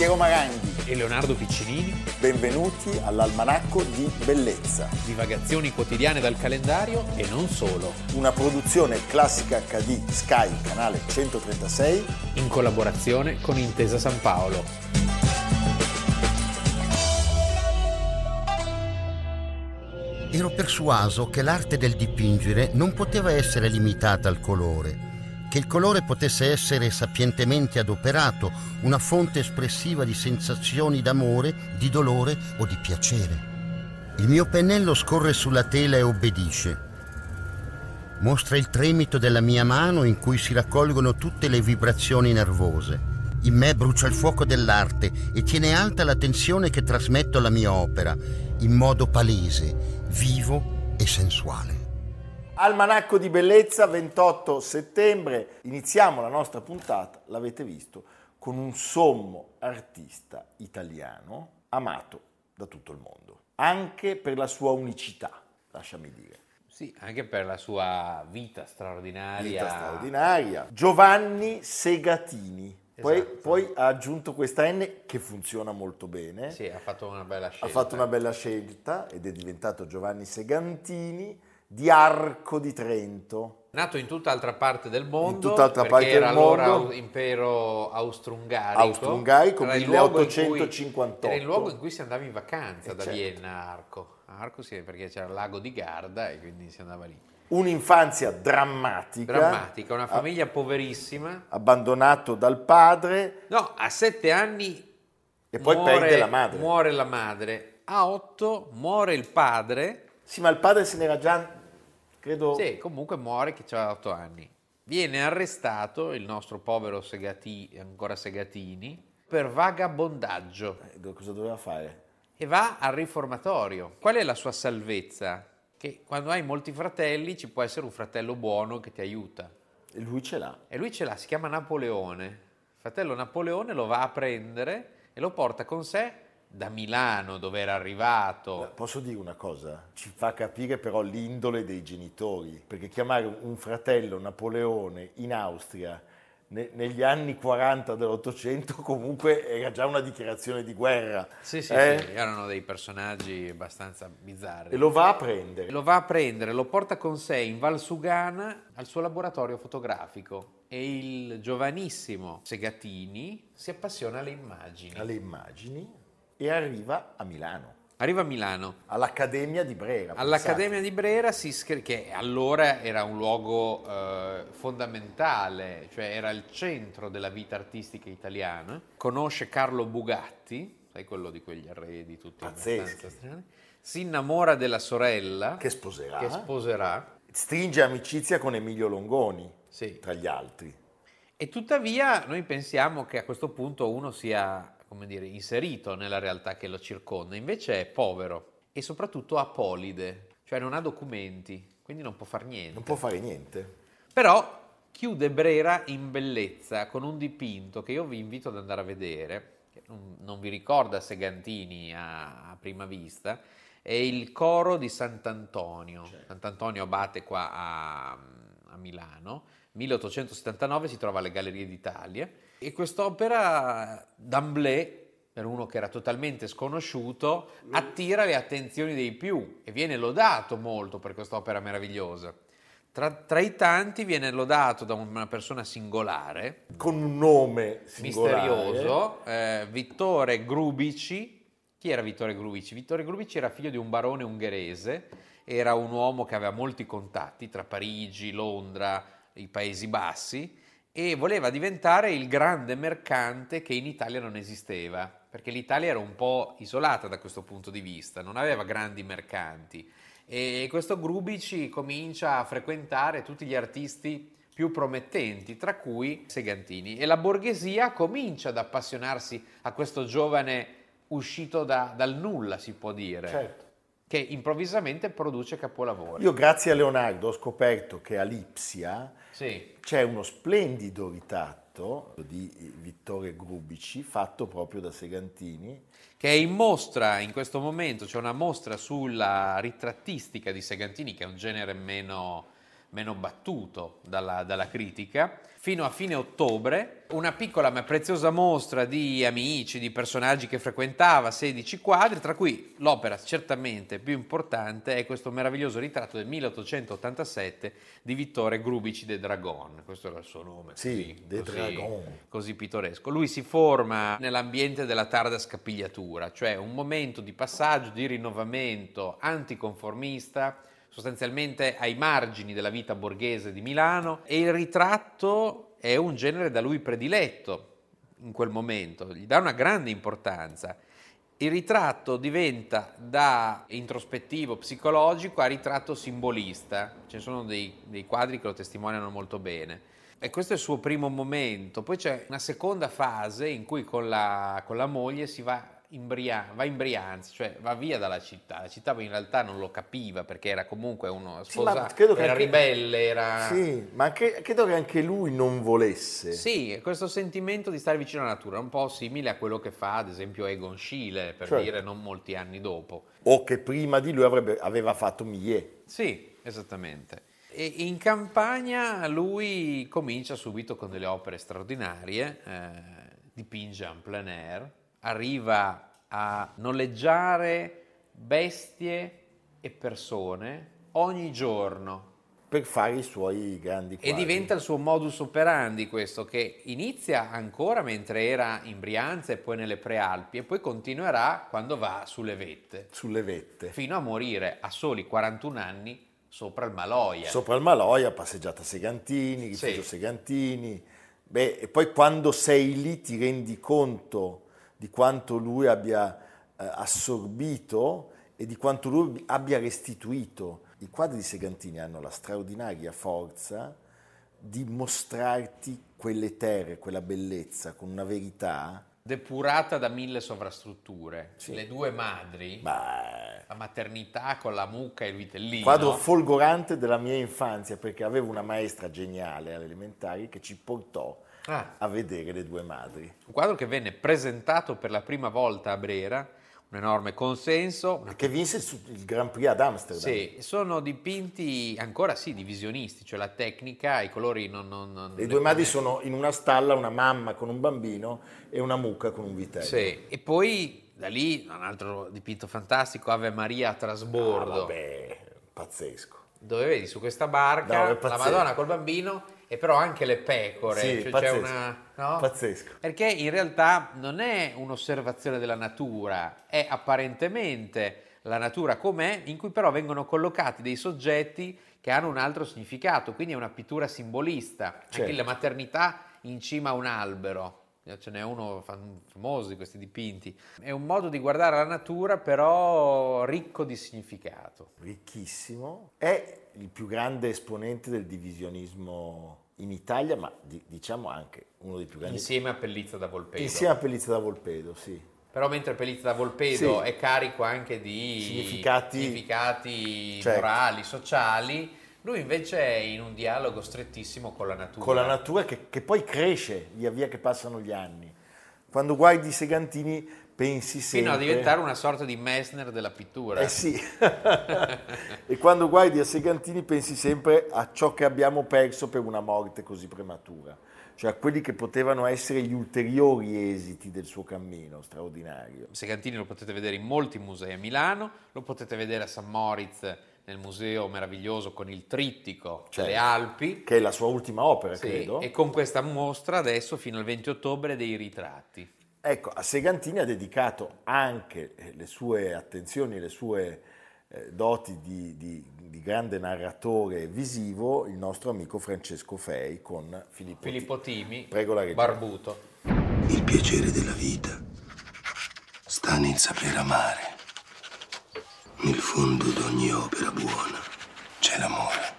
Piero Maranghi e Leonardo Piccinini. Benvenuti all'Almanacco di Bellezza. Divagazioni quotidiane dal calendario e non solo. Una produzione classica HD Sky, canale 136. In collaborazione con Intesa San Paolo. Ero persuaso che l'arte del dipingere non poteva essere limitata al colore che il colore potesse essere sapientemente adoperato, una fonte espressiva di sensazioni d'amore, di dolore o di piacere. Il mio pennello scorre sulla tela e obbedisce. Mostra il tremito della mia mano in cui si raccolgono tutte le vibrazioni nervose. In me brucia il fuoco dell'arte e tiene alta la tensione che trasmetto alla mia opera, in modo palese, vivo e sensuale. Almanacco di bellezza, 28 settembre, iniziamo la nostra puntata, l'avete visto, con un sommo artista italiano amato da tutto il mondo, anche per la sua unicità, lasciami dire. Sì, anche per la sua vita straordinaria. Vita straordinaria. Giovanni Segatini. Poi, Esatto. poi ha aggiunto questa N che funziona molto bene. Sì, ha fatto una bella scelta. Ha fatto una bella scelta ed è diventato Giovanni Segantini di Arco di Trento. Nato in tutt'altra parte del mondo, In tutt'altra parte era del allora mondo. impero austro-ungarico. Austro-ungarico, Era il luogo in cui- 1858. Era il luogo in cui si andava in vacanza Eh, da certo. Vienna a Arco. A Arco sì, perché c'era il lago di Garda e quindi si andava lì. Un'infanzia drammatica. Drammatica, una famiglia poverissima. Abbandonato dal padre No, a sette anni e poi muore, perde la madre. Muore la madre. A otto muore il padre. Sì, ma il padre se n'era già, credo... Sì, comunque muore che aveva otto anni. Viene arrestato il nostro povero Segati, ancora Segatini, per vagabondaggio Eh, Cosa doveva fare? e va al riformatorio. Qual è la sua salvezza? Che quando hai molti fratelli ci può essere un fratello buono che ti aiuta. E lui ce l'ha. E lui ce l'ha, si chiama Napoleone. Il fratello Napoleone lo va a prendere e lo porta con sé da Milano, dove era arrivato. Posso dire una cosa? Ci fa capire però l'indole dei genitori, perché chiamare un fratello Napoleone in Austria ne- negli anni 40 dell'Ottocento comunque era già una dichiarazione di guerra. Sì, sì, eh? sì, erano dei personaggi abbastanza bizzarri. E lo va a prendere. Lo va a prendere, lo porta con sé in Valsugana al suo laboratorio fotografico e il giovanissimo Segatini si appassiona alle immagini. alle immagini e arriva a Milano, Arriva a Milano. all'Accademia di Brera. All'Accademia di Brera si iscrive, che allora era un luogo eh, fondamentale, cioè era il centro della vita artistica italiana. Conosce Carlo Bugatti, sai quello di quegli arredi tutti Pazzeschi. strani. Si innamora della sorella Che sposerà. che sposerà. Stringe amicizia con Emilio Longoni, Sì. tra gli altri. E tuttavia noi pensiamo che a questo punto uno sia, come dire, inserito nella realtà che lo circonda, invece è povero e soprattutto apolide, cioè non ha documenti, quindi non può fare niente. Non può fare niente. Però chiude Brera in bellezza con un dipinto che io vi invito ad andare a vedere, non, vi ricorda Segantini a, a prima vista, è il coro di Sant'Antonio. Sant'Antonio abate qua a, a Milano, 1879 si trova alle Gallerie d'Italia e quest'opera d'Amblè per uno che era totalmente sconosciuto, attira le attenzioni dei più e viene lodato molto per quest'opera meravigliosa. Tra, tra i tanti viene lodato da una persona singolare, Con un nome singolare. misterioso, eh, Vittore Grubici. Chi era Vittore Grubici? Vittore Grubici era figlio di un barone ungherese, era un uomo che aveva molti contatti tra Parigi, Londra, i Paesi Bassi e voleva diventare il grande mercante che in Italia non esisteva, perché l'Italia era un po' isolata da questo punto di vista, non aveva grandi mercanti. E questo Grubici comincia a frequentare tutti gli artisti più promettenti, tra cui Segantini. E la borghesia comincia ad appassionarsi a questo giovane uscito da- dal nulla, si può dire, Certo. Che improvvisamente produce capolavori. Io grazie a Leonardo ho scoperto che a Lipsia Sì, c'è uno splendido ritratto di Vittore Grubici fatto proprio da Segantini. che è in mostra in questo momento, c'è una mostra sulla ritrattistica di Segantini, che è un genere meno, meno battuto dalla, dalla critica, fino a fine ottobre, una piccola ma preziosa mostra di amici, di personaggi che frequentava, 16 quadri, tra cui l'opera certamente più importante è questo meraviglioso ritratto del 1887 di Vittore Grubici de Dragon, questo era il suo nome, Sì, così, de così- Dragon. così pittoresco. Lui si forma nell'ambiente della tarda scapigliatura, cioè un momento di passaggio, di rinnovamento anticonformista, sostanzialmente ai margini della vita borghese di Milano e il ritratto è un genere da lui prediletto in quel momento, gli dà una grande importanza. Il ritratto diventa da introspettivo psicologico a ritratto simbolista, ne sono dei, dei quadri che lo testimoniano molto bene. E questo è il suo primo momento, poi c'è una seconda fase in cui con la, con la moglie si va in, Bria- va in Brianza, cioè va via dalla città. La città in realtà non lo capiva perché era comunque uno Sì, sposato, che era anche- ribelle, era... Sì, ma anche- credo che anche lui non volesse. Sì, questo sentimento di stare vicino alla natura, un po' simile a quello che fa ad esempio Egon Schiele, per Certo. dire non molti anni dopo. O che prima di lui avrebbe- aveva fatto Millet. Sì, esattamente. E in campagna lui comincia subito con delle opere straordinarie, eh, dipinge en plein air, arriva a noleggiare bestie e persone ogni giorno per fare i suoi grandi quadri. e diventa il suo modus operandi questo che inizia ancora mentre era in Brianza e poi nelle Prealpi e poi continuerà quando va sulle vette sulle vette. fino a morire a soli 41 anni sopra il Maloia. Sopra il Maloia, passeggiata Segantini, rifugio Sì. Segantini. Beh, e poi quando sei lì ti rendi conto di quanto lui abbia eh, assorbito e di quanto lui abbia restituito. I quadri di Segantini hanno la straordinaria forza di mostrarti quelle terre, quella bellezza con una verità. depurata da mille sovrastrutture. Sì. Le due madri, Ma la maternità con la mucca e il vitellino. quadro folgorante della mia infanzia perché avevo una maestra geniale alle elementari che ci portò Ah. a vedere le due madri. un quadro che venne presentato per la prima volta a Brera, un enorme consenso, Che vinse il, Grand Prix ad Amsterdam. Sì, sono dipinti ancora sì divisionisti, cioè la tecnica, i colori non... non- non- Le due madri sono in una stalla, una mamma con un bambino e una mucca con un vitello. Sì, e poi da lì un altro dipinto fantastico, Ave Maria a Ah, trasbordo, vabbè, pazzesco. Dove vedi su questa barca No, la. Madonna col bambino e però anche le pecore, Sì, cioè c'è pazzesco. una... no? Pazzesco. Perché in realtà non è un'osservazione della natura, è apparentemente la natura com'è, in cui però vengono collocati dei soggetti che hanno un altro significato, quindi è una pittura simbolista. Certo. Anche la maternità in cima a un albero, ce n'è uno fam- famoso di questi dipinti. È un modo di guardare la natura però ricco di significato. Ricchissimo. È il più grande esponente del divisionismo in Italia, ma di- diciamo anche uno dei più grandi. Insieme a Pellizza da Volpedo. Insieme a Pellizza da Volpedo, sì. Però mentre Pellizza da Volpedo Sì. è carico anche di Significati- significati Certo. morali, sociali, lui invece è in un dialogo strettissimo con la natura. Con la natura che, che poi cresce via via che passano gli anni. Quando guardi i Segantini pensi sempre... Fino a diventare una sorta di Messner della pittura. Eh sì, e quando guardi a Segantini pensi sempre a ciò che abbiamo perso per una morte così prematura, cioè a quelli che potevano essere gli ulteriori esiti del suo cammino straordinario. Segantini lo potete vedere in molti musei a Milano, lo potete vedere a San Moritz nel museo meraviglioso con il trittico Certo. delle Alpi. Che è la sua ultima opera, Sì, credo. e con questa mostra adesso fino al 20 ottobre dei ritratti. Ecco, a Segantini ha dedicato anche eh, le sue attenzioni, le sue eh, doti di, di- di grande narratore visivo il nostro amico Francesco Fei con Filippo, Filippo Timi, Prego la regia. barbuto. Il piacere della vita sta nel saper amare. Fondo d'ogni opera buona c'è l'amore.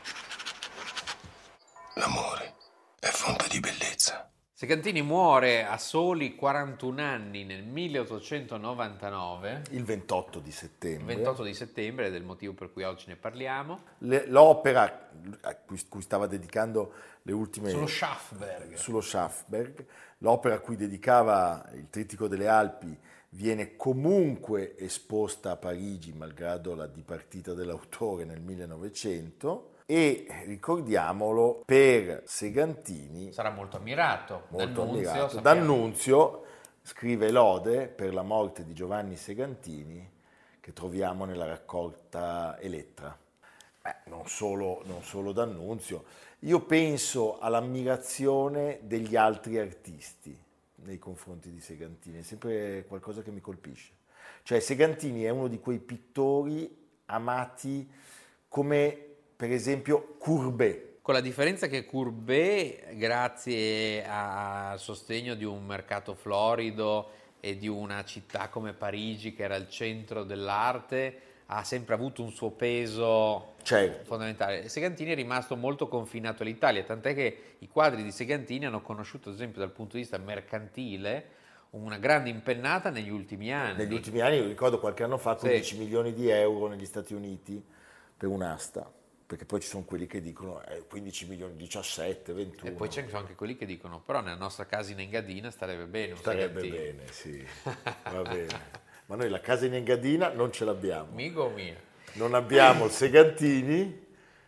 L'amore è fonte di bellezza. Segantini muore a soli 41 anni nel 1899, il 28 di il settembre. 28 di settembre, ed è il motivo per cui oggi ne parliamo, Le- l'opera a cui, cui stava dedicando le ultime sullo Schaffberg. sullo Schaffberg, l'opera a cui dedicava il Trittico delle Alpi viene comunque esposta a Parigi malgrado la dipartita dell'autore nel 1900 e ricordiamolo per Segantini Sarà molto ammirato. molto D'Annunzio, ammirato. D'Annunzio scrive lode per la morte di Giovanni Segantini che troviamo nella raccolta Elettra. Beh, non solo, non solo D'Annunzio. Io penso all'ammirazione degli altri artisti nei confronti di Segantini, è sempre qualcosa che mi colpisce. Cioè Segantini è uno di quei pittori amati come per esempio Courbet, Con la differenza che Courbet, grazie al sostegno di un mercato florido e di una città come Parigi, che era il centro dell'arte, ha sempre avuto un suo peso certo, fondamentale. Segantini è rimasto molto confinato all'Italia, tant'è che i quadri di Segantini hanno conosciuto, ad esempio, dal punto di vista mercantile, una grande impennata negli ultimi anni. negli ultimi anni, io ricordo qualche anno fa, Sì. 15 milioni di euro negli Stati Uniti per un'asta, perché poi ci sono quelli che dicono eh, 15 milioni, 17, 21. E poi c'è anche quelli che dicono, però nella nostra casa in Engadina starebbe bene Starebbe bene, sì, va bene. Ma noi la casa in Engadina non ce l'abbiamo. Migo mia. Non abbiamo il Segantini,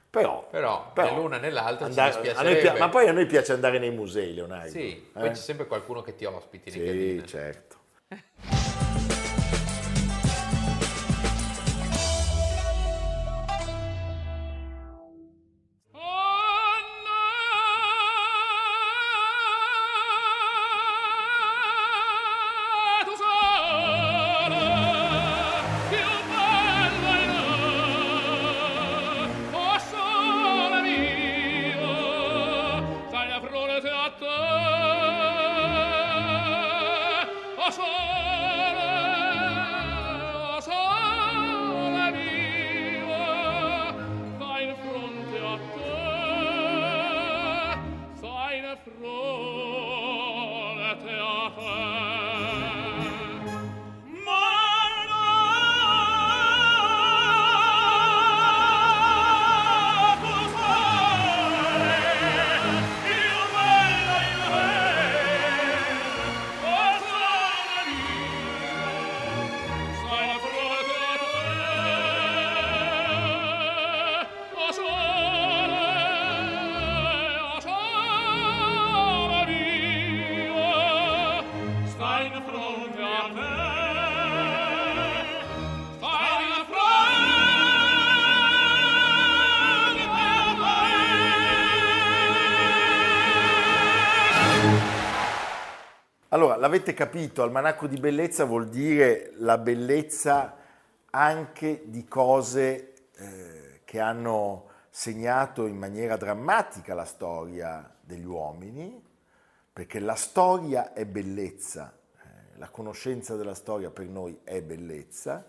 però... Però, né l'una né l'altra ci andare- pia- ma poi a noi piace andare nei musei, Leonardo. Sì, eh? poi c'è sempre qualcuno che ti ospiti in Sì, Engadina. certo. l'avete capito, almanacco di bellezza vuol dire la bellezza anche di cose eh, che hanno segnato in maniera drammatica la storia degli uomini, perché la storia è bellezza, eh, la conoscenza della storia per noi è bellezza.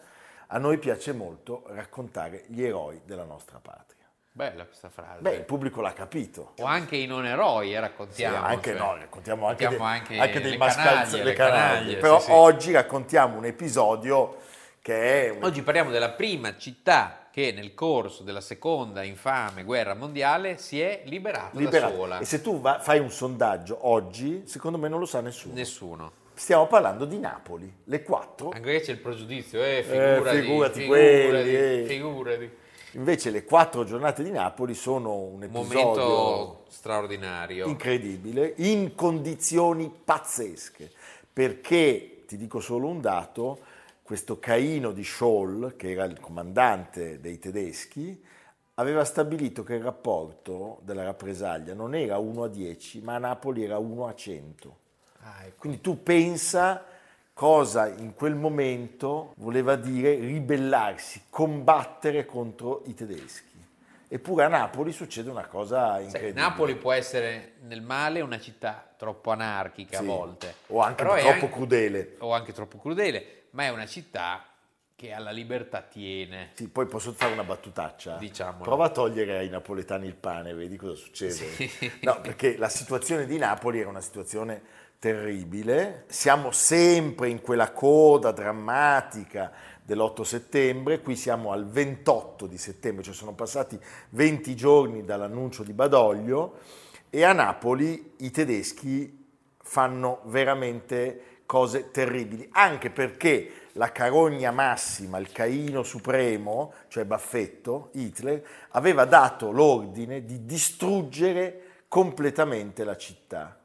A noi piace molto raccontare gli eroi della nostra patria. Bella questa frase. Beh, il pubblico l'ha capito. o anche i non eroi, eh, Sì, raccontiamo. anche cioè. no, raccontiamo anche, Raccontiamo dei, anche anche dei le mascalzi, le le canaglie. canaglie, Però sì, sì. oggi raccontiamo un episodio che è un- Oggi parliamo della prima città che nel corso della seconda infame guerra mondiale si è liberata liberato. da sola. E se tu va- fai un sondaggio oggi, secondo me non lo sa nessuno. Nessuno. Stiamo parlando di Napoli, le quattro. Anche qui c'è il pregiudizio, eh, figurati, figurati figurati, quelli, eh. figurati. Invece le quattro giornate di Napoli sono un episodio Momento straordinario. incredibile, in condizioni pazzesche, perché, ti dico solo un dato, questo Caino di Scholl, che era il comandante dei tedeschi, aveva stabilito che il rapporto della rappresaglia non era 1 a 10, ma a Napoli era 1 a 100. Ah, ecco. Quindi tu pensa cosa in quel momento voleva dire ribellarsi, combattere contro i tedeschi. Eppure a Napoli succede una cosa incredibile. Napoli può essere nel male una città troppo anarchica Sì, a volte. O anche troppo anche- crudele. O anche troppo crudele, ma è una città che alla libertà tiene. Sì, poi posso fare una battutaccia? Diciamolo. Prova a togliere ai napoletani il pane, vedi cosa succede. No, perché la situazione di Napoli era una situazione terribile. Siamo sempre in quella coda drammatica dell'8 settembre, qui siamo al 28 di settembre, cioè sono passati 20 giorni dall'annuncio di Badoglio e a Napoli i tedeschi fanno veramente cose terribili, anche perché la carogna massima, il Caino supremo, cioè Baffetto, Hitler, aveva dato l'ordine di distruggere completamente la città.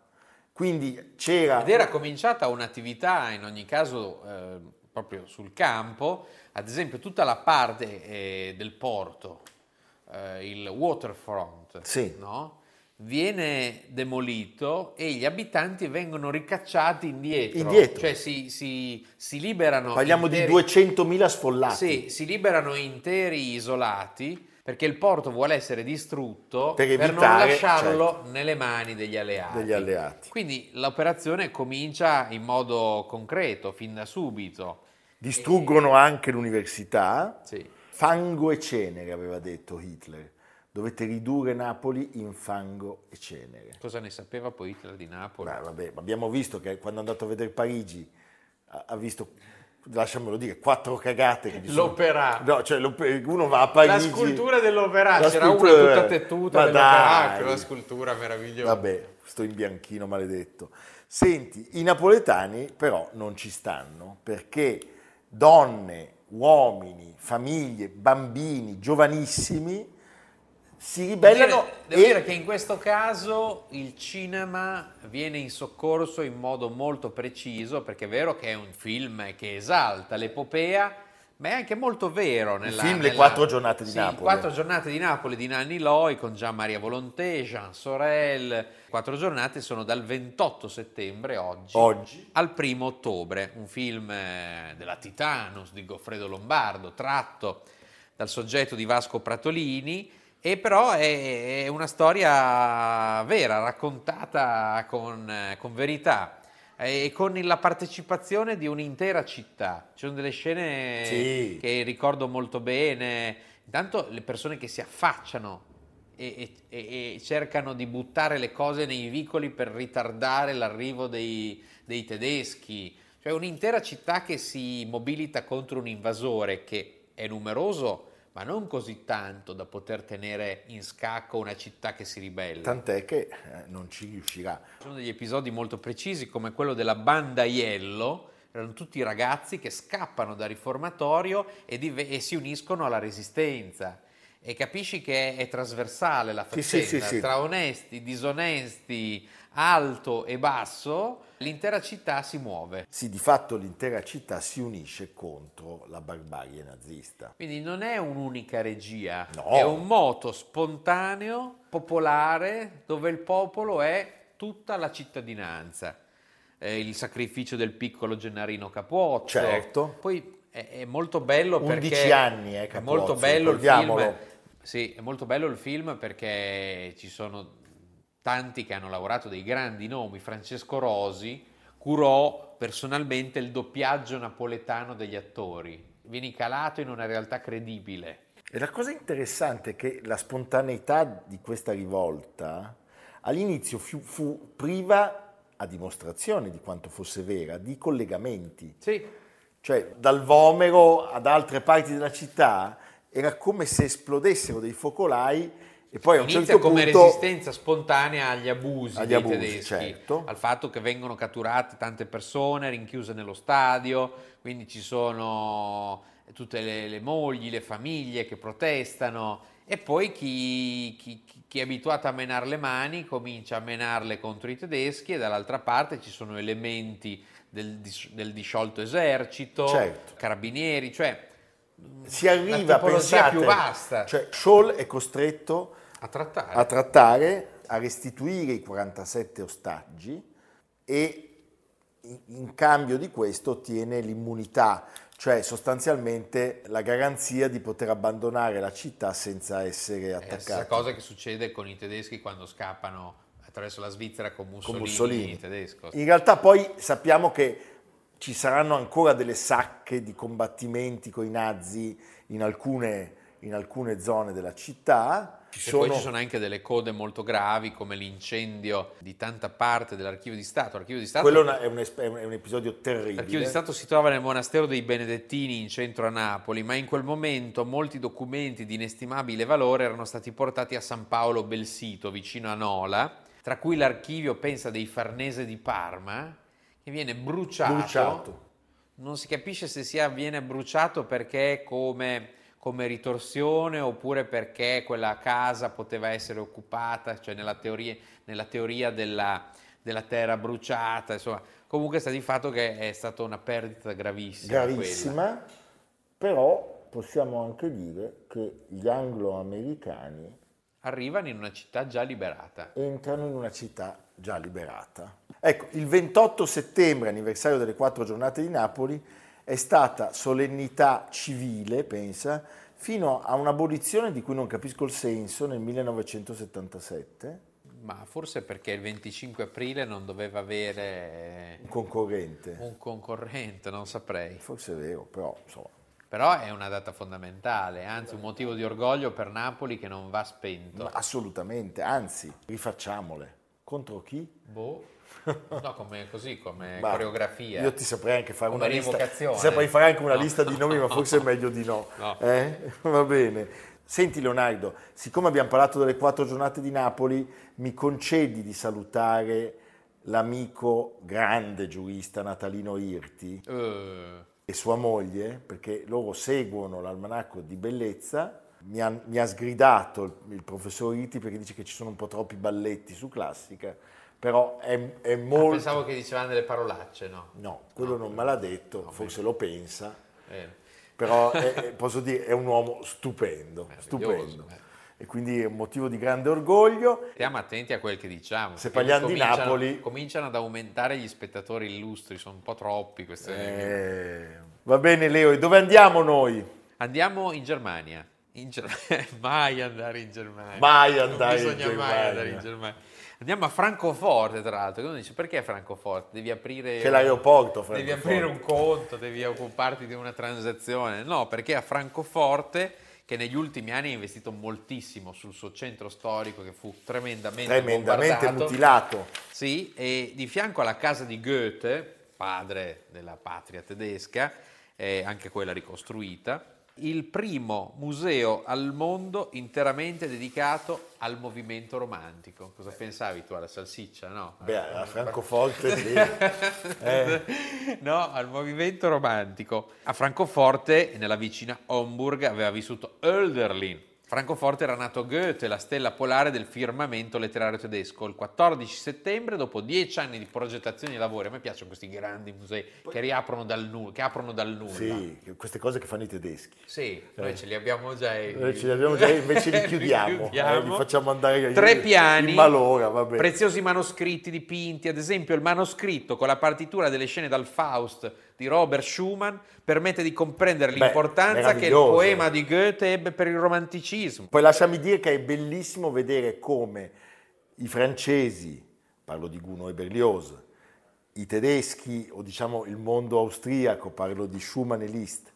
Quindi c'era... Ed era cominciata un'attività, in ogni caso, eh, proprio sul campo, ad esempio tutta la parte eh, del porto, eh, il waterfront, Sì. no? viene demolito e gli abitanti vengono ricacciati indietro. Indietro. Cioè si, si- si liberano... Parliamo di interi- 200.000 sfollati. Sì, si liberano interi isolati perché il porto vuole essere distrutto Per per, non evitare, lasciarlo nelle mani degli alleati. Degli alleati. Quindi l'operazione comincia in modo concreto, fin da subito. Distruggono anche l'università. Sì. Fango e cenere, aveva detto Hitler. Dovete ridurre Napoli in fango e cenere. Cosa ne sapeva poi Hitler di Napoli? Beh, vabbè, abbiamo visto che quando è andato a vedere Parigi ha visto, lasciamelo dire, quattro cagate. Che sono- L'opera. No, cioè uno va a Parigi. La scultura dell'opera, La c'era scultura una tutta tettuta dell'opera, che una scultura meravigliosa. Vabbè, sto in bianchino maledetto. Senti, i napoletani però non ci stanno perché donne, uomini, famiglie, bambini, giovanissimi si Devo ribellano dire, devo e dire che in questo caso il cinema viene in soccorso in modo molto preciso, perché è vero che è un film che esalta l'epopea, ma è anche molto vero. Nella, film Le nella- quattro giornate di Sì, Napoli. Quattro giornate di Napoli di Nanni Loi con Gian Maria Volonté, Jean Sorel. Quattro giornate sono dal 28 settembre oggi, Oggi. al primo ottobre, un film eh, della Titanus di Goffredo Lombardo, tratto dal soggetto di Vasco Pratolini, e però è, è una storia vera, raccontata con, con verità e con la partecipazie di un'intera città. Ci sono delle scene Sì. che ricordo molto bene. Intanto le persone che si affacciano e, e- e- e cercano di buttare le cose nei vicoli per ritardare l'arrivo dei, dei tedeschi. Cioè un'intera città che si mobilita contro un invasore che è numeroso, ma non così tanto da poter tenere in scacco una città che si ribella. tant'è che eh, non ci riuscirà. Ci sono degli episodi molto precisi come quello della banda Iello, erano tutti ragazzi che scappano da riformatorio e, dive- e si uniscono alla resistenza. E capisci che è, trasversale la faccenda, sì, sì, sì. tra onesti, disonesti, alto e basso, l'intera città si muove. Sì, di fatto l'intera città si unisce contro la barbarie nazista. Quindi non è un'unica regia, No. è un moto spontaneo, popolare, dove il popolo è tutta la cittadinanza. Eh, il sacrificio del piccolo Gennarino Capuozzo. Certo. Poi è, è molto bello 11 perché... anni, eh, È Capuozzo, molto bello il film. Sì, è molto bello il film perché ci sono tanti che hanno lavorato, dei grandi nomi. Francesco Rosi curò personalmente il doppiaggio napoletano degli attori. Vieni calato in una realtà credibile. E la cosa interessante è che la spontaneità di questa rivolta all'inizio fu, fu priva, a dimostrazione di quanto fosse vera, di collegamenti. Sì, Cioè, dal Vomero ad altre parti della città era come se esplodessero dei focolai e poi a un inizia certo come punto... resistenza spontanea agli abusi Agli dei abusi, tedeschi, certo. al fatto che vengono catturate tante persone rinchiuse nello stadio, quindi ci sono tutte le, le mogli, le famiglie che protestano e poi chi, chi- chi- è abituato a menare le mani comincia a menarle contro i tedeschi e dall'altra parte ci sono elementi del, del disciolto esercito, Certo. carabinieri, cioè si arriva, tipologia pensate, più vasta Cioè, Scholl è costretto a trattare. a trattare, a restituire i 47 ostaggi e in, cambio di questo ottiene l'immunità, cioè sostanzialmente la garanzia di poter abbandonare la città senza essere È la stessa attaccati. cosa che succede con i tedeschi quando scappano attraverso la Svizzera con Mussolini, con Mussolini. tedesco. In realtà poi sappiamo che ci saranno ancora delle sacche di combattimenti con i nazi in alcune, in alcune zone della città. Ci E poi ci sono anche delle code molto gravi come l'incendio di tanta parte dell'archivio di Stato. L'archivio di Stato, Quello è un, è un- episodio terribile. l'archivio di Stato si trova nel monastero dei Benedettini in centro a Napoli, ma in quel momento molti documenti di inestimabile valore erano stati portati a San Paolo Belsito, vicino a Nola, tra cui l'archivio, pensa, dei Farnese di Parma, che viene bruciato. Bruciato. Non si capisce se sia viene bruciato perché come, come ritorsione oppure perché quella casa poteva essere occupata, cioè nella teoria, nella teoria della, della terra bruciata, insomma. Comunque sta di fatto che è stata una perdita gravissima. quella. Gravissima, però possiamo anche dire che gli anglo-americani Arrivano in una città già liberata. entrano in una città già liberata. Ecco, il 28 settembre, anniversario delle quattro giornate di Napoli, è stata solennità civile, pensa, fino a un'abolizione di cui non capisco il senso nel 1977, Ma forse perché il 25 aprile non doveva avere un concorrente. un concorrente, non saprei. Forse è vero, però insomma. Però è una data fondamentale, anzi un motivo di orgoglio per Napoli che non va spento. Ma assolutamente, anzi, rifacciamole. Contro chi? Boh. No, come così, come Ma coreografia. Io ti saprei anche fare Come una lista. saprei fare anche una No. lista di nomi, ma forse è meglio di no. No. Eh? Va bene. Senti Leonardo, siccome abbiamo parlato delle quattro giornate di Napoli, mi concedi di salutare l'amico grande giurista Natalino Irti Eh, e sua moglie, perché loro seguono l'almanacco di bellezza. Mi ha, mi ha sgridato il, il professor Irti perché dice che ci sono un po' troppi balletti su classica, però è, è molto... pensavo che dicevano delle parolacce, no? No, quello non me l'ha detto, forse lo pensa, Eh, però è- posso dire è un uomo stupendo, stupendo. eh. E quindi è un motivo di grande orgoglio. Stiamo attenti a quel che diciamo. Se parliamo di Napoli- Cominciano ad aumentare gli spettatori illustri, sono un po' troppi questi. Eh, va bene Leo, e dove andiamo noi? Andiamo in Germania. In Ger- mai andare in Germania. Mai Non andare in bisogna mai Germania. andare in Germania. Andiamo a Francoforte, tra l'altro. Uno dice perché Francoforte? Devi aprire. C'è l'aeroporto, Devi Francoforte. aprire un conto, devi occuparti di una transazione. No, perché a Francoforte, che negli ultimi anni ha investito moltissimo sul suo centro storico, che fu tremendamente, Tremendamente mutilato. Sì, e di fianco alla casa di Goethe, padre della patria tedesca, eh, anche quella ricostruita, il primo museo al mondo interamente dedicato al movimento romantico. Cosa pensavi tu alla salsiccia, no? Beh, a Francoforte sì. Eh, no, al movimento romantico. A Francoforte, nella vicina Homburg, aveva vissuto Hölderlin. Francoforte era nato Goethe, la stella polare del firmamento letterario tedesco, il 14 settembre, dopo dieci anni di progettazione e lavori. A me piacciono questi grandi musei che riaprono dal nulla, che aprono dal nulla. sì, queste cose che fanno i tedeschi. Sì, noi ce li abbiamo già. Noi ce li abbiamo già, invece li chiudiamo, eh, li facciamo andare Tre in- piani, in malora, va bene. preziosi manoscritti dipinti, ad esempio il manoscritto con la partitura delle scene dal Faust di Robert Schumann permette di comprendere Beh, l'importanza che il poema di Goethe ebbe per il romanticismo. Poi lasciami dire che è bellissimo vedere come i francesi, parlo di Gounod e Berlioz, i tedeschi o diciamo il mondo austriaco, parlo di Schumann e Liszt,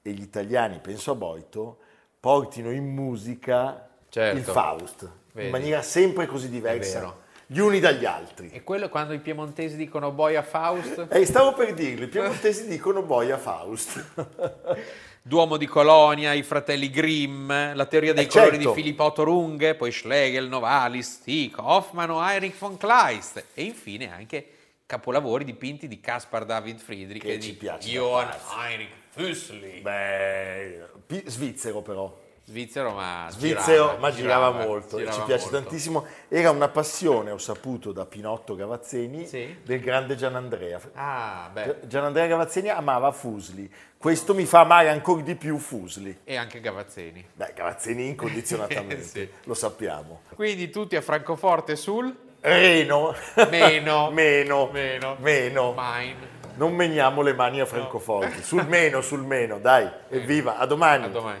e gli italiani, penso a Boito, portino in musica Certo. il Faust Vedi. in maniera sempre così diversa. Gli uni dagli altri. E quello quando i piemontesi dicono boia Faust, E stavo per dirlo, i piemontesi dicono boia Faust. Duomo di Colonia, i fratelli Grimm, la teoria dei Eh, colori certo. di Filippo Otto Runge, poi Schlegel, Novalis, Tieck, Hoffmann o Heinrich von Kleist e infine anche capolavori dipinti di Caspar David Friedrich Che e ci di Johann. Heinrich Füssli. Beh, pi- svizzero però. Svizzero ma Svizzero, girava, ma girava, molto, e girava ci piace molto. tantissimo. Era una passione, ho saputo da Pinotto Gavazzeni, Sì. del grande Gianandrea. Ah, beh, Gianandrea Gavazzeni amava Fusli. Questo mi fa amare ancora di più Fusli. e anche Gavazzeni. Beh, Gavazzeni incondizionatamente, Sì. lo sappiamo. Quindi tutti a Francoforte sul Reno. meno, meno. meno, Meno. mine. Non meniamo le mani a Francoforte. Sul meno, sul meno, dai. Evviva, a domani. A domani.